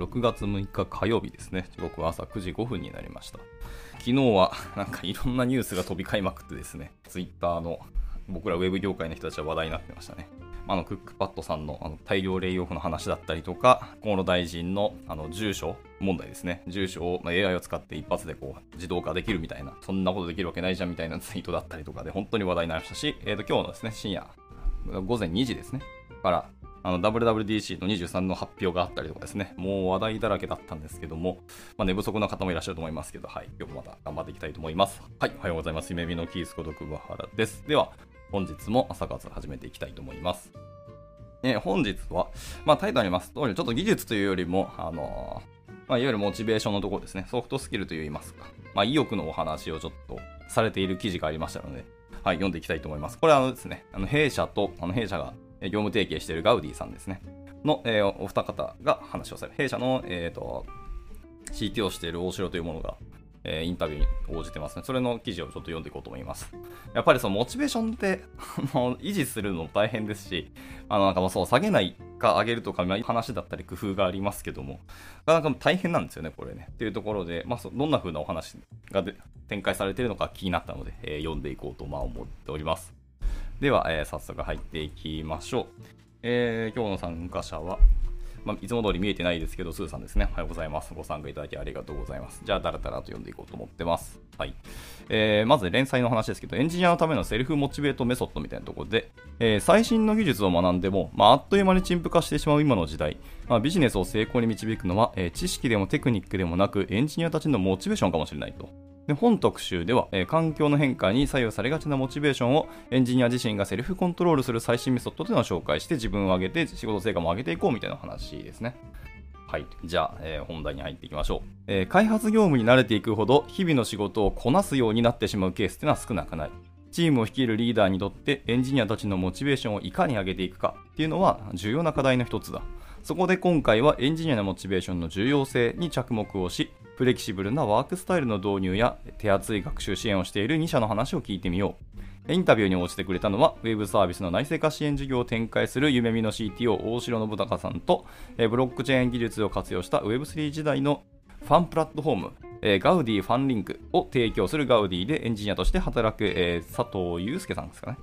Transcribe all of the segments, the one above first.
6月6日火曜日ですね。時刻は朝9時5分になりました。昨日は なんかいろんなニュースが飛び交いまくってですね、ツイッターの僕らウェブ業界の人たちは話題になってましたね。あのクックパッドさんのあの大量レイオフの話だったりとか、河野大臣のあの住所問題ですね。住所を、まあ、AI を使って一発でこう自動化できるみたいな、そんなことできるわけないじゃんみたいな ツイートだったりとかで本当に話題になりましたし、えー、と今日のですね、深夜、午前2時ですね、からあの WWDC の23の発表があったりとかですね、もう話題だらけだったんですけども、まあ、寝不足な方もいらっしゃると思いますけど、はい、今日もまた頑張っていきたいと思います。はい、おはようございます。夢見のキースこと桑原です。では、本日も朝活始めていきたいと思います。えー、本日は、まあ、タイトルあります通り、ちょっと技術というよりも、あのー、まあ、いわゆるモチベーションのところですね、ソフトスキルといいますか、まあ、意欲のお話をちょっとされている記事がありましたので、はい、読んでいきたいと思います。これはあのですね、あの弊社と、あの弊社が業務提携しているガウディさんですね。の、えー、お二方が話をされる。弊社の、えーと、CT をしている大城というものが、えー、インタビューに応じてますね。それの記事をちょっと読んでいこうと思います。やっぱりそのモチベーションって維持するの大変ですし、あのなんかもうそう下げないか上げるとか、話だったり工夫がありますけども、なかなか大変なんですよね、これね。っていうところで、まあ、どんな風なお話が展開されているのか気になったので、えー、読んでいこうとまあ思っております。では、えー、早速入っていきましょう。えー、今日の参加者は、まあ、いつも通り見えてないですけど、スーさんですね。おはようございます。ご参加いただきありがとうございます。じゃあ、だらだらと読んでいこうと思ってます。はい。えー、まず連載の話ですけど、エンジニアのためのセルフモチベートメソッドみたいなところで、えー、最新の技術を学んでも、まあ、あっという間に陳腐化してしまう今の時代、まあ、ビジネスを成功に導くのは、えー、知識でもテクニックでもなく、エンジニアたちのモチベーションかもしれないと。で本特集では、えー、環境の変化に左右されがちなモチベーションをエンジニア自身がセルフコントロールする最新メソッドというのを紹介して自分を上げて仕事成果も上げていこうみたいな話ですね。はい。じゃあ、えー、本題に入っていきましょう、えー、開発業務に慣れていくほど日々の仕事をこなすようになってしまうケースっていうのは少なくない。チームを率いるリーダーにとってエンジニアたちのモチベーションをいかに上げていくかっていうのは重要な課題の一つだ。そこで今回はエンジニアのモチベーションの重要性に着目をし、フレキシブルなワークスタイルの導入や手厚い学習支援をしている2社の話を聞いてみよう。インタビューに応じてくれたのは、ウェブサービスの内製化支援事業を展開する夢見の CTO 大城信孝さんと、ブロックチェーン技術を活用した Web3 時代のファンプラットフォーム、えガウディファンリンクを提供するガウディでエンジニアとして働く、佐藤祐介さんですかね。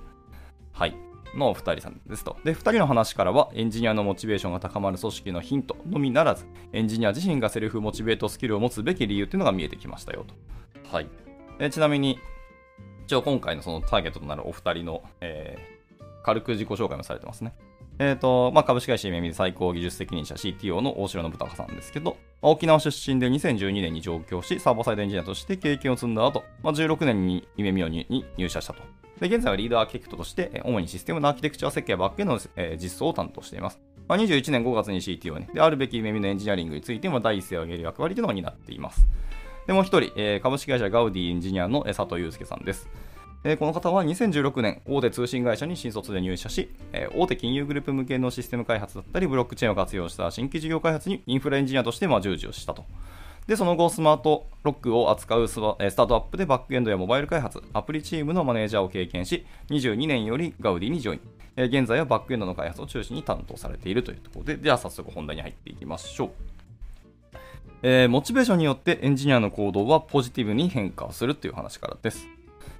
はい。の2人さんですと。で、2人の話からは、エンジニアのモチベーションが高まる組織のヒントのみならず、エンジニア自身がセルフモチベートスキルを持つべき理由っていうのが見えてきましたよと。はい。えちなみに、一応今回のそのターゲットとなるお二人の、えー、軽く自己紹介もされてますね。えっ、ー、と、まあ、株式会社夢見最高技術責任者 CTO の大城信孝さんですけど、沖縄出身で2012年に上京し、サーバーサイドエンジニアとして経験を積んだ後、まあ、16年に夢見に入社したと。で、現在はリードアーキテクトとして、主にシステムのアーキテクチャ設計バックへの、実装を担当しています。まあ、21年5月に CTO ね、で、あるべき夢見のエンジニアリングについても第一声を上げる役割というのが担っています。で、もう一人、株式会社ガウディエンジニアの佐藤祐介さんです。この方は2016年、大手通信会社に新卒で入社し、大手金融グループ向けのシステム開発だったり、ブロックチェーンを活用した新規事業開発にインフラエンジニアとしてまあ従事をしたと。で、その後、スマートロックを扱うスタートアップでバックエンドやモバイル開発、アプリチームのマネージャーを経験し、22年よりガウディにジョイン。現在はバックエンドの開発を中心に担当されているというところで、では早速本題に入っていきましょう。えー、モチベーションによってエンジニアの行動はポジティブに変化するという話からです。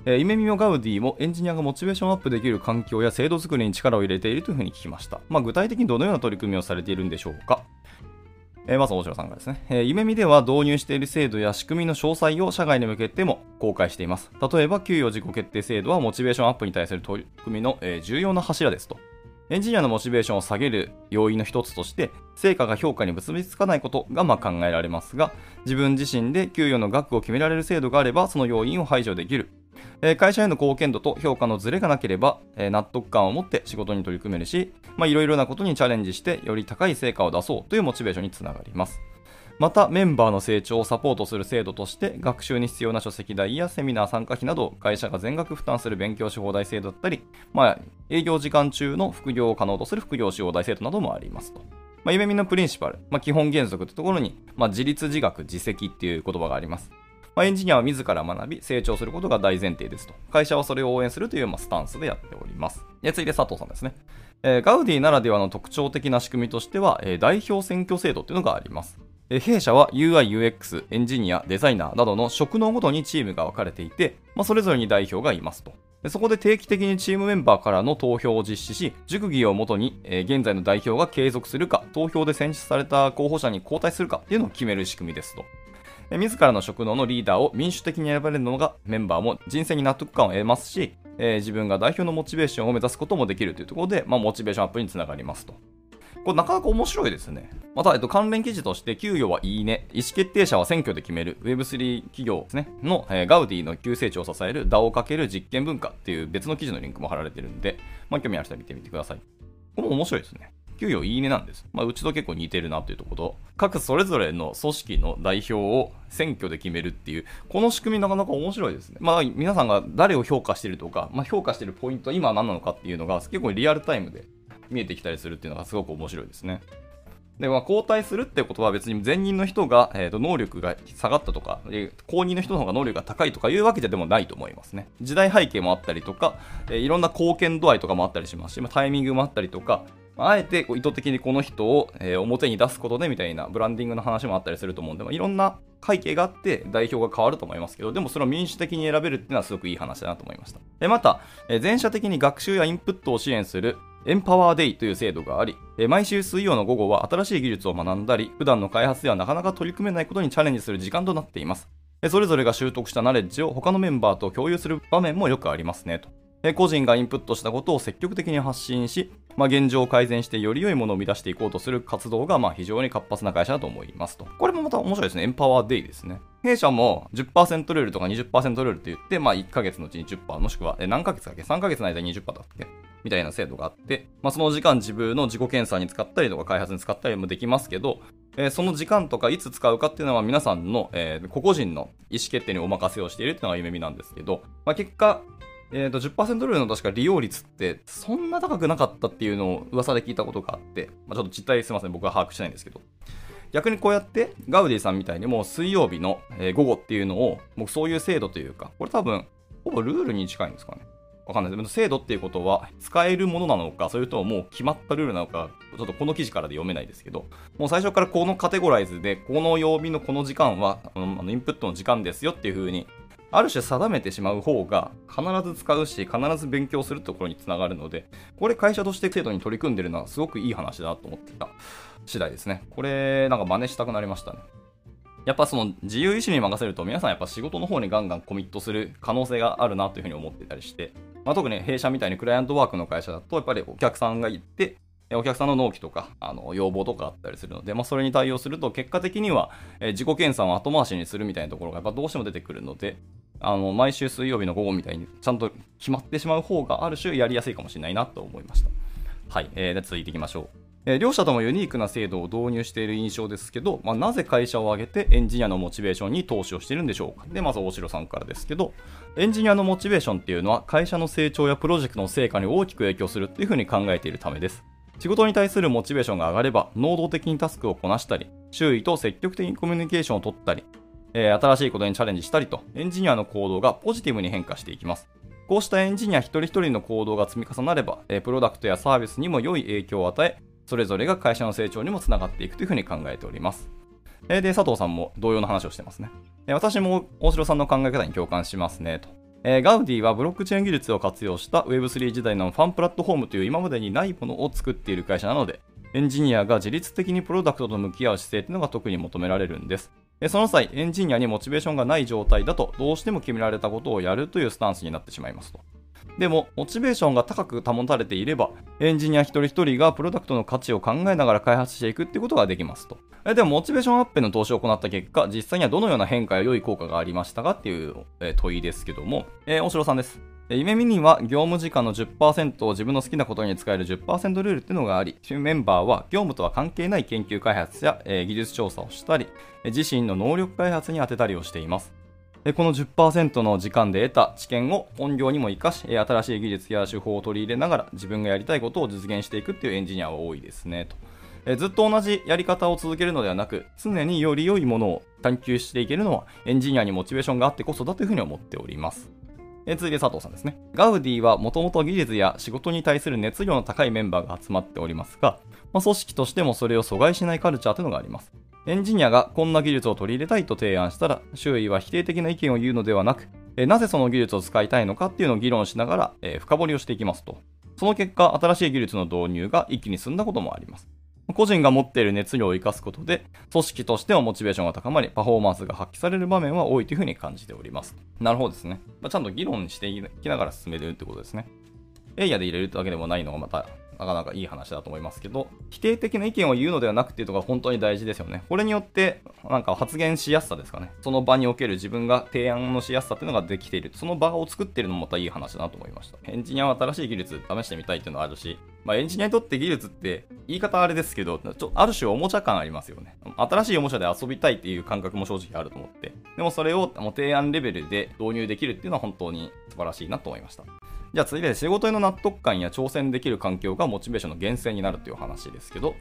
えー、夢見もガウディもエンジニアがモチベーションアップできる環境や制度作りに力を入れているというふうに聞きました。まあ、具体的にどのような取り組みをされているんでしょうか。え、まず大城さんがですね、え、夢見では導入している制度や仕組みの詳細を社外に向けても公開しています。例えば、給与自己決定制度はモチベーションアップに対する取り組みの、え、重要な柱ですと。エンジニアのモチベーションを下げる要因の一つとして、成果が評価に結びつかないことがま考えられますが、自分自身で給与の額を決められる制度があれば、その要因を排除できる。え会社への貢献度と評価のズレがなければ、え納得感を持って仕事に取り組めるし、いろいろなことにチャレンジして、より高い成果を出そうというモチベーションにつながります。またメンバーの成長をサポートする制度として学習に必要な書籍代やセミナー参加費など会社が全額負担する勉強し放題制度だったり、まあ、営業時間中の副業を可能とする副業し放題制度などもありますと。まあ、夢見のプリンシパル、まあ、基本原則というところに、まあ、自立自学自責っていう言葉があります。まあ、エンジニアは自ら学び成長することが大前提ですと。会社はそれを応援するという、まあ、スタンスでやっております。で次いで佐藤さんですね。えー、ガウディならではの特徴的な仕組みとしては、えー、代表選挙制度というのがあります。弊社は UI、UX、エンジニア、デザイナーなどの職能ごとにチームが分かれていて、まあ、それぞれに代表がいますと。そこで定期的にチームメンバーからの投票を実施し、熟議をもとに、え現在の代表が継続するか、投票で選出された候補者に交代するかっていうのを決める仕組みですと。自らの職能のリーダーを民主的に選ばれるのがメンバーも人生に納得感を得ますし、えー、自分が代表のモチベーションを目指すこともできるというところで、まあ、モチベーションアップにつながりますと。これなかなか面白いですね。また、えっと、関連記事として、給与はいいね、意思決定者は選挙で決める Web3 企業ですね、の、えー、ガウディの急成長を支える DAO× 実験文化っていう別の記事のリンクも貼られてるんで、まあ、興味ある人は見てみてください。これも面白いですね。給与いいねなんです。まあ、うちと結構似てるなというところ、各それぞれの組織の代表を選挙で決めるっていう、この仕組みなかなか面白いですね。まあ、皆さんが誰を評価してるとか、まあ、評価してるポイントは今は何なのかっていうのが結構リアルタイムで見えてきたりするっていうのがすごく面白いですね。で、まあ、交代するってことは別に前任の人が、えー、と能力が下がったとか、後任の人の方が能力が高いとかいうわけじゃでもないと思いますね。時代背景もあったりとか、えー、いろんな貢献度合いとかもあったりしますし、まあ、タイミングもあったりとか、あえて意図的にこの人を、え、表に出すことでみたいなブランディングの話もあったりすると思うんで、まあ、いろんな背景があって代表が変わると思いますけど、でもそれを民主的に選べるっていうのはすごくいい話だなと思いました。でまた、え、全社的に学習やインプットを支援するエンパワーデイという制度があり、毎週水曜の午後は新しい技術を学んだり、普段の開発ではなかなか取り組めないことにチャレンジする時間となっています。それぞれが習得したナレッジを他のメンバーと共有する場面もよくありますねと。個人がインプットしたことを積極的に発信し、まあ、現状を改善してより良いものを生み出していこうとする活動がまあ非常に活発な会社だと思いますと。これもまた面白いですね。エンパワーデイですね。弊社も10%ルールとか20%ルールって言って、まあ1ヶ月のうちに10%もしくは、え何ヶ月だっけ ?3 ヶ月の間に20%だっけ？みたいな制度があって、まあ、その時間自分の自己検査に使ったりとか開発に使ったりもできますけど、えー、その時間とかいつ使うかっていうのは皆さんの、えー、個々人の意思決定にお任せをしているっていうのが夢見なんですけど、まあ、結果、えーと、10%ルールの確か利用率ってそんな高くなかったっていうのを噂で聞いたことがあって、まあ、ちょっと実態すいません、僕は把握してないんですけど、逆にこうやってガウディさんみたいにもう水曜日の午後っていうのを、もうそういう制度というか、これ多分、ほぼルールに近いんですかね。わかんないです。制度っていうことは使えるものなのか、それとももう決まったルールなのか、ちょっとこの記事からで読めないですけど、もう最初からこのカテゴライズで、この曜日のこの時間は、あのインプットの時間ですよっていう風にある種定めてしまう方が必ず使うし必ず勉強するところにつながるのでこれ会社として制度に取り組んでるのはすごくいい話だと思ってた次第ですね。これなんか真似したくなりましたね。やっぱその自由意志に任せると皆さんやっぱ仕事の方にガンガンコミットする可能性があるなというふうに思ってたりして、まあ、特に弊社みたいにクライアントワークの会社だとやっぱりお客さんがいてお客さんの納期とか、あの、要望とかあったりするので、まあ、それに対応すると、結果的には、え自己検査を後回しにするみたいなところが、やっぱどうしても出てくるので、あの毎週水曜日の午後みたいにちゃんと決まってしまう方がある種やりやすいかもしれないなと思いました。はい、えー、で続いていきましょう。えー、両者ともユニークな制度を導入している印象ですけど、まあ、なぜ会社を挙げてエンジニアのモチベーションに投資をしているんでしょうか。で、まず大城さんからですけど、エンジニアのモチベーションっていうのは会社の成長やプロジェクトの成果に大きく影響するっていうふうに考えているためです。仕事に対するモチベーションが上がれば、能動的にタスクをこなしたり、周囲と積極的にコミュニケーションを取ったり、えー、新しいことにチャレンジしたりと、エンジニアの行動がポジティブに変化していきます。こうしたエンジニア一人一人の行動が積み重なれば、えー、プロダクトやサービスにも良い影響を与え、それぞれが会社の成長にもつながっていくというふうに考えております。え、で、佐藤さんも同様の話をしてますね。え、私も大城さんの考え方に共感しますね、と。えー、ガウディはブロックチェーン技術を活用した Web3 時代のファンプラットフォームという今までにないものを作っている会社なので、エンジニアが自律的にプロダクトと向き合う姿勢というのが特に求められるんです。その際、エンジニアにモチベーションがない状態だと、どうしても決められたことをやるというスタンスになってしまいますと。でも、モチベーションが高く保たれていれば、エンジニア一人一人がプロダクトの価値を考えながら開発していくってことができますと。でも、モチベーションアップの投資を行った結果、実際にはどのような変化や良い効果がありましたかっていう問いですけども、えー、大城さんです。夢見には業務時間の10%を自分の好きなことに使える10%ルールっていうのがあり、メンバーは業務とは関係ない研究開発や、えー、技術調査をしたり、自身の能力開発に充てたりをしています。この10%の時間で得た知見を本業にも活かし、新しい技術や手法を取り入れながら自分がやりたいことを実現していくっていうエンジニアは多いですねと。ずっと同じやり方を続けるのではなく、常により良いものを探求していけるのはエンジニアにモチベーションがあってこそだというふうに思っております。え続いて佐藤さんですね。ガウディはもともと技術や仕事に対する熱量の高いメンバーが集まっておりますが、まあ、組織としてもそれを阻害しないカルチャーというのがあります。エンジニアがこんな技術を取り入れたいと提案したら、周囲は否定的な意見を言うのではなく、えなぜその技術を使いたいのかっていうのを議論しながら、え深掘りをしていきますと。その結果、新しい技術の導入が一気に進んだこともあります。個人が持っている熱量を生かすことで、組織としてのモチベーションが高まり、パフォーマンスが発揮される場面は多いというふうに感じております。なるほどですね。まあ、ちゃんと議論していきながら進めるってことですね。エイヤで入れるだけでもないのがまたなかなかいい話だと思いますけど、否定的な意見を言うのではなくていうところが本当に大事ですよね。これによって、なんか発言しやすさですかね。その場における自分が提案のしやすさっていうのができている。その場を作っているのもまたいい話だなと思いました。エンジニアは新しい技術試してみたいっていうのはあるし、まあ、エンジニアにとって技術って言い方あれですけど、ちょある種おもちゃ感ありますよね。新しいおもちゃで遊びたいっていう感覚も正直あると思って。でもそれをもう提案レベルで導入できるっていうのは本当に素晴らしいなと思いました。じゃあ次で仕事への納得感や挑戦できる環境がモチベーションの源泉になるという話ですけど、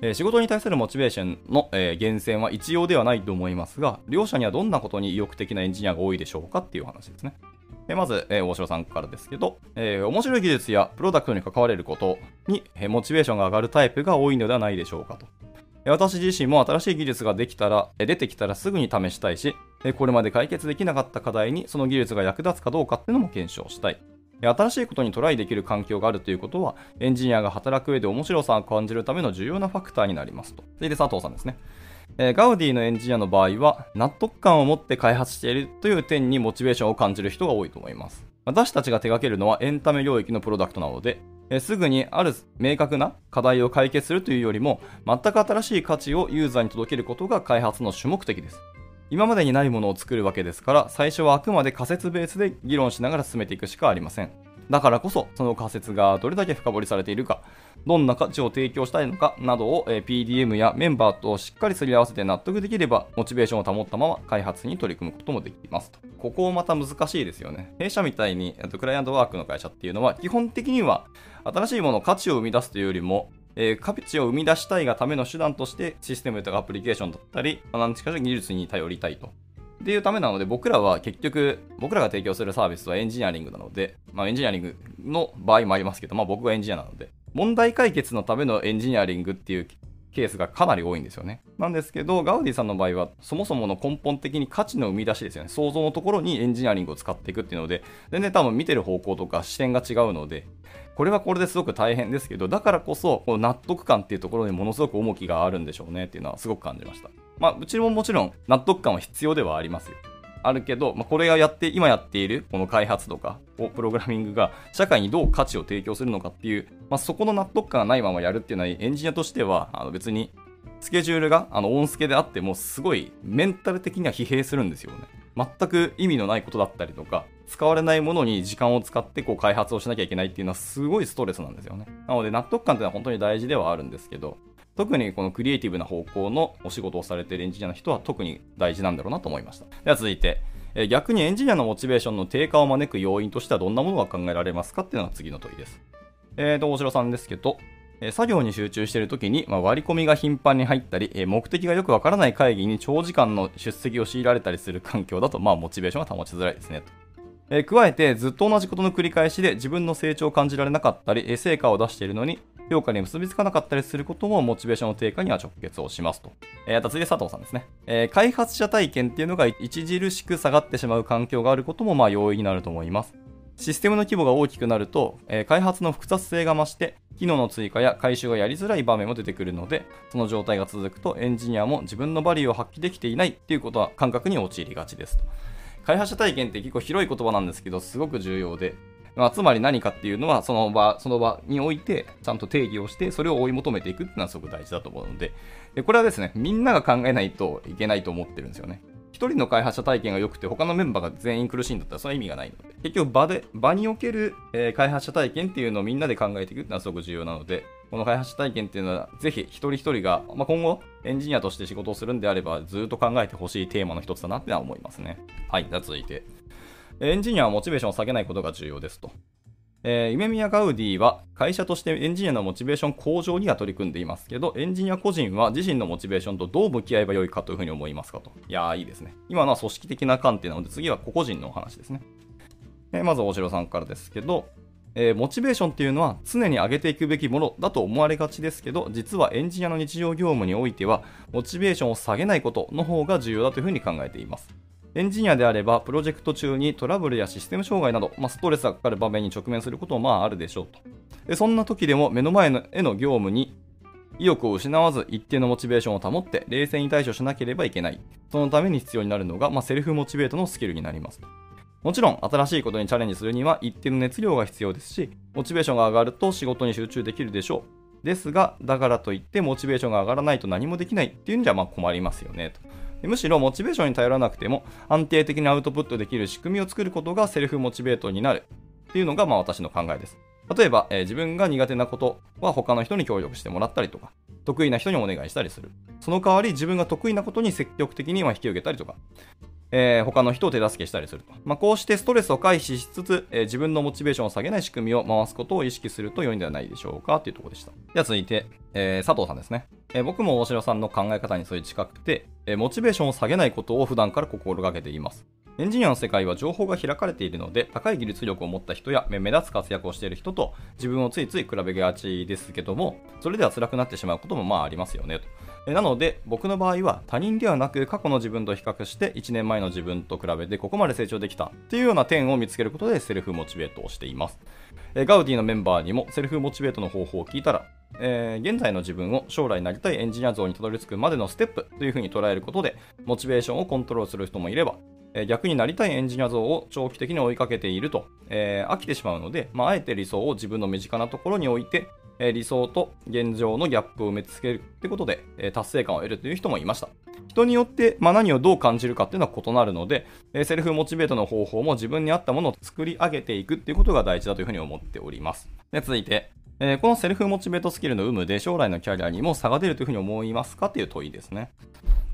えー、仕事に対するモチベーションの、えー、源泉は一様ではないと思いますが、両者にはどんなことに意欲的なエンジニアが多いでしょうかっていう話ですね。えまず、えー、大城さんからですけど、えー、面白い技術やプロダクトに関われることに、えー、モチベーションが上がるタイプが多いのではないでしょうかと。私自身も新しい技術ができたら、出てきたらすぐに試したいし、これまで解決できなかった課題にその技術が役立つかどうかっていうのも検証したい。新しいことにトライできる環境があるということは、エンジニアが働く上で面白さを感じるための重要なファクターになりますと。続いて佐藤さんですね。えー、ガウディのエンジニアの場合は、納得感を持って開発しているという点にモチベーションを感じる人が多いと思います。私たちが手掛けるのはエンタメ領域のプロダクトなので、えー、すぐにある明確な課題を解決するというよりも、全く新しい価値をユーザーに届けることが開発の主目的です。今までにないものを作るわけですから、最初はあくまで仮説ベースで議論しながら進めていくしかありません。だからこそ、その仮説がどれだけ深掘りされているか、どんな価値を提供したいのかなどを PDM やメンバーとしっかりすり合わせて納得できれば、モチベーションを保ったまま開発に取り組むこともできますと。ここまた難しいですよね。弊社みたいに、クライアントワークの会社っていうのは、基本的には新しいもの、価値を生み出すというよりも、えー、価値を生み出したいがための手段としてシステムとかアプリケーションだったり、まあ何かしら技術に頼りたいとっていうためなので、僕らは結局、僕らが提供するサービスはエンジニアリングなので、まあエンジニアリングの場合もありますけど、まあ僕はエンジニアなので、問題解決のためのエンジニアリングっていうケースがかなり多いんですよね。なんですけど、ガウディさんの場合は、そもそもの根本的に価値の生み出しですよね。想像のところにエンジニアリングを使っていくっていうので、全然多分見てる方向とか視点が違うので、これはこれですごく大変ですけど、だからこそ、こ納得感っていうところにものすごく重きがあるんでしょうねっていうのはすごく感じました。まあ、うちももちろん納得感は必要ではありますよ。あるけど、まあ、これがやって、今やっているこの開発とか、プログラミングが社会にどう価値を提供するのかっていう、まあ、そこの納得感がないままやるっていうのは、エンジニアとしては、あの別に、スケジュールが、あの、オンスケであっても、すごい、メンタル的には疲弊するんですよね。全く意味のないことだったりとか、使われないものに時間を使ってこう開発をしなきゃいけないっていうのはすごいストレスなんですよね。なので納得感っていうのは本当に大事ではあるんですけど、特にこのクリエイティブな方向のお仕事をされているエンジニアの人は特に大事なんだろうなと思いました。では続いて、え逆にエンジニアのモチベーションの低下を招く要因としてはどんなものが考えられますかっていうのが次の問いです。えーと、大城さんですけど、作業に集中している時に、まあ、割り込みが頻繁に入ったり、目的がよくわからない会議に長時間の出席を強いられたりする環境だと、まあ、モチベーションが保ちづらいですねと。え加えて、ずっと同じことの繰り返しで自分の成長を感じられなかったり、成果を出しているのに、評価に結びつかなかったりすることもモチベーションの低下には直結をしますと。えー、あと次で佐藤さんですね。えー、開発者体験っていうのが著しく下がってしまう環境があることもまあ要因になると思います。システムの規模が大きくなると、えー、開発の複雑性が増して、機能の追加や回収がやりづらい場面も出てくるので、その状態が続くとエンジニアも自分のバリューを発揮できていないっていうことは感覚に陥りがちですと。開発者体験って結構広い言葉なんですけど、すごく重要で、まあ、つまり何かっていうのは、その場、その場において、ちゃんと定義をして、それを追い求めていくっていうのはすごく大事だと思うので、でこれはですね、みんなが考えないといけないと思ってるんですよね。一人の開発者体験が良くて、他のメンバーが全員苦しいんだったら、それは意味がないので、結局場で、場における、えー、開発者体験っていうのをみんなで考えていくっていうのはすごく重要なので、この開発体験っていうのは、ぜひ一人一人が、まあ、今後、エンジニアとして仕事をするんであれば、ずっと考えてほしいテーマの一つだなっては思いますね。はい、じゃあ続いて。エンジニアはモチベーションを下げないことが重要ですと。えー、夢宮ガウディは会社としてエンジニアのモチベーション向上には取り組んでいますけど、エンジニア個人は自身のモチベーションとどう向き合えばよいかというふうに思いますかと。いやー、いいですね。今のは組織的な観点なので、次は個々人のお話ですね。えー、まず大城さんからですけど、えー、モチベーションっていうのは常に上げていくべきものだと思われがちですけど、実はエンジニアの日常業務においては、モチベーションを下げないことの方が重要だというふうに考えています。エンジニアであれば、プロジェクト中にトラブルやシステム障害など、まあ、ストレスがかかる場面に直面することもまああるでしょうと。でそんな時でも目の前のへの業務に意欲を失わず一定のモチベーションを保って冷静に対処しなければいけない。そのために必要になるのが、まあ、セルフモチベートのスキルになります。もちろん、新しいことにチャレンジするには一定の熱量が必要ですし、モチベーションが上がると仕事に集中できるでしょう。ですが、だからといってモチベーションが上がらないと何もできないっていうんじゃまあ困りますよねと。むしろモチベーションに頼らなくても安定的にアウトプットできる仕組みを作ることがセルフモチベートになるっていうのがまあ私の考えです。例えば、えー、自分が苦手なことは他の人に協力してもらったりとか、得意な人にお願いしたりする。その代わり自分が得意なことに積極的には引き受けたりとか、えー、他の人を手助けしたりすると。まあ、こうしてストレスを回避しつつ、えー、自分のモチベーションを下げない仕組みを回すことを意識すると良いんではないでしょうかというところでした。では続いて、えー、佐藤さんですね。え僕も大城さんの考え方にそれ近くて、えモチベーションを下げないことを普段から心がけています。エンジニアの世界は情報が開かれているので、高い技術力を持った人や目立つ活躍をしている人と自分をついつい比べがちですけども、それでは辛くなってしまうこともまあありますよねと。なので、僕の場合は他人ではなく過去の自分と比較して1年前の自分と比べてここまで成長できたっていうような点を見つけることでセルフモチベートをしています。ガウディのメンバーにもセルフモチベートの方法を聞いたら、えー、現在の自分を将来なりたいエンジニア像にたどり着くまでのステップというふうに捉えることで、モチベーションをコントロールする人もいれば、え逆になりたいエンジニア像を長期的に追いかけていると、えー、飽きてしまうので、まあ、あえて理想を自分の身近なところに置いて、えー、理想と現状のギャップを埋めつけるってことで、えー、達成感を得るという人もいました。人によって、まあ、何をどう感じるかっていうのは異なるので、えセルフモチベートの方法も自分に合ったものを作り上げていくっていうことが大事だというふうに思っております。で続いて、えこのセルフモチベートスキルの有無で将来のキャリアにも差が出るというふうに思いますかっていう問いですね。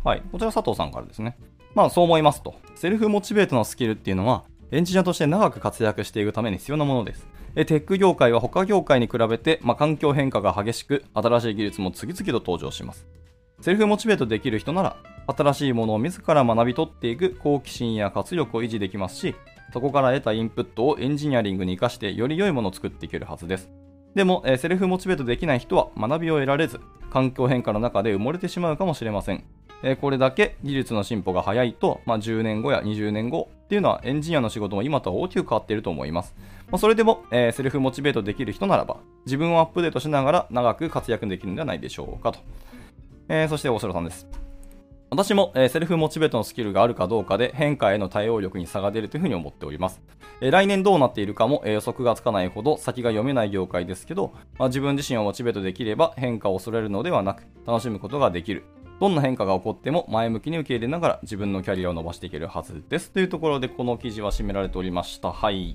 はい。こちら佐藤さんからですね。まあそう思いますと。セルフモチベートのスキルっていうのは、エンジニアとして長く活躍していくために必要なものです。テック業界は他業界に比べて、まあ、環境変化が激しく、新しい技術も次々と登場します。セルフモチベートできる人なら、新しいものを自ら学び取っていく好奇心や活力を維持できますし、そこから得たインプットをエンジニアリングに活かしてより良いものを作っていけるはずです。でも、セルフモチベートできない人は学びを得られず、環境変化の中で埋もれてしまうかもしれません。これだけ技術の進歩が早いと、まあ、10年後や20年後っていうのはエンジニアの仕事も今とは大きく変わっていると思います。まあ、それでも、えー、セルフモチベートできる人ならば、自分をアップデートしながら長く活躍できるんではないでしょうかと。えー、そして大城さんです。私も、えー、セルフモチベートのスキルがあるかどうかで変化への対応力に差が出るというふうに思っております。えー、来年どうなっているかも、えー、予測がつかないほど先が読めない業界ですけど、まあ、自分自身をモチベートできれば変化を恐れるのではなく楽しむことができる。どんな変化が起こっても前向きに受け入れながら自分のキャリアを伸ばしていけるはずです。というところでこの記事は締められておりました。はい。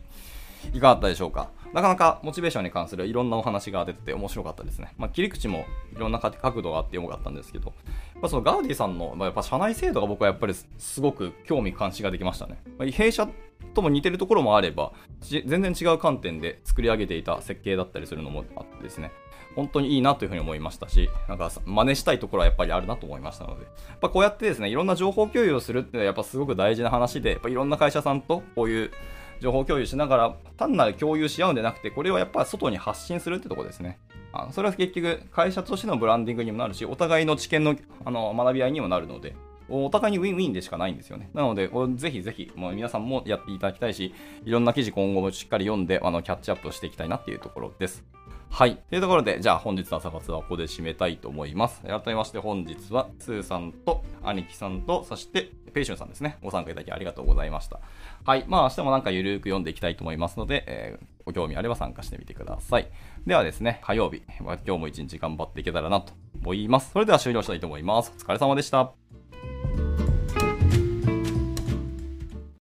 いかがだったでしょうか？なかなかモチベーションに関するいろんなお話が出てて面白かったですね。まあ、切り口もいろんな角度があってよかったんですけど、まあ、そのガウディさんの、まあ、やっぱ社内制度が僕はやっぱりすごく興味関心ができましたね。まあ、弊社とも似てるところもあれば、全然違う観点で作り上げていた設計だったりするのもあってですね。本当にいいなというふうに思いましたし、なんか真似したいところはやっぱりあるなと思いましたので、やっぱこうやってですね、いろんな情報共有をするっていうのはやっぱすごく大事な話で、やっぱいろんな会社さんとこういう情報共有しながら、単なる共有し合うんじゃなくて、これをやっぱ外に発信するってとこですね。あのそれは結局、会社としてのブランディングにもなるし、お互いの知見のあの学び合いにもなるので、お互いにウィンウィンでしかないんですよね。なので、ぜひぜひ、もう皆さんもやっていただきたいし、いろんな記事今後もしっかり読んで、あの、キャッチアップをしていきたいなっていうところです。はい。というところで、じゃあ本日の朝活はここで締めたいと思います。改めまして本日は、スーさんと、兄貴さんと、そして、ペイシュンさんですね。ご参加いただきありがとうございました。はい。まあ明日もなんかゆるーく読んでいきたいと思いますので、えー、ご興味あれば参加してみてください。ではですね、火曜日、今日も一日頑張っていけたらなと思います。それでは終了したいと思います。お疲れ様でした。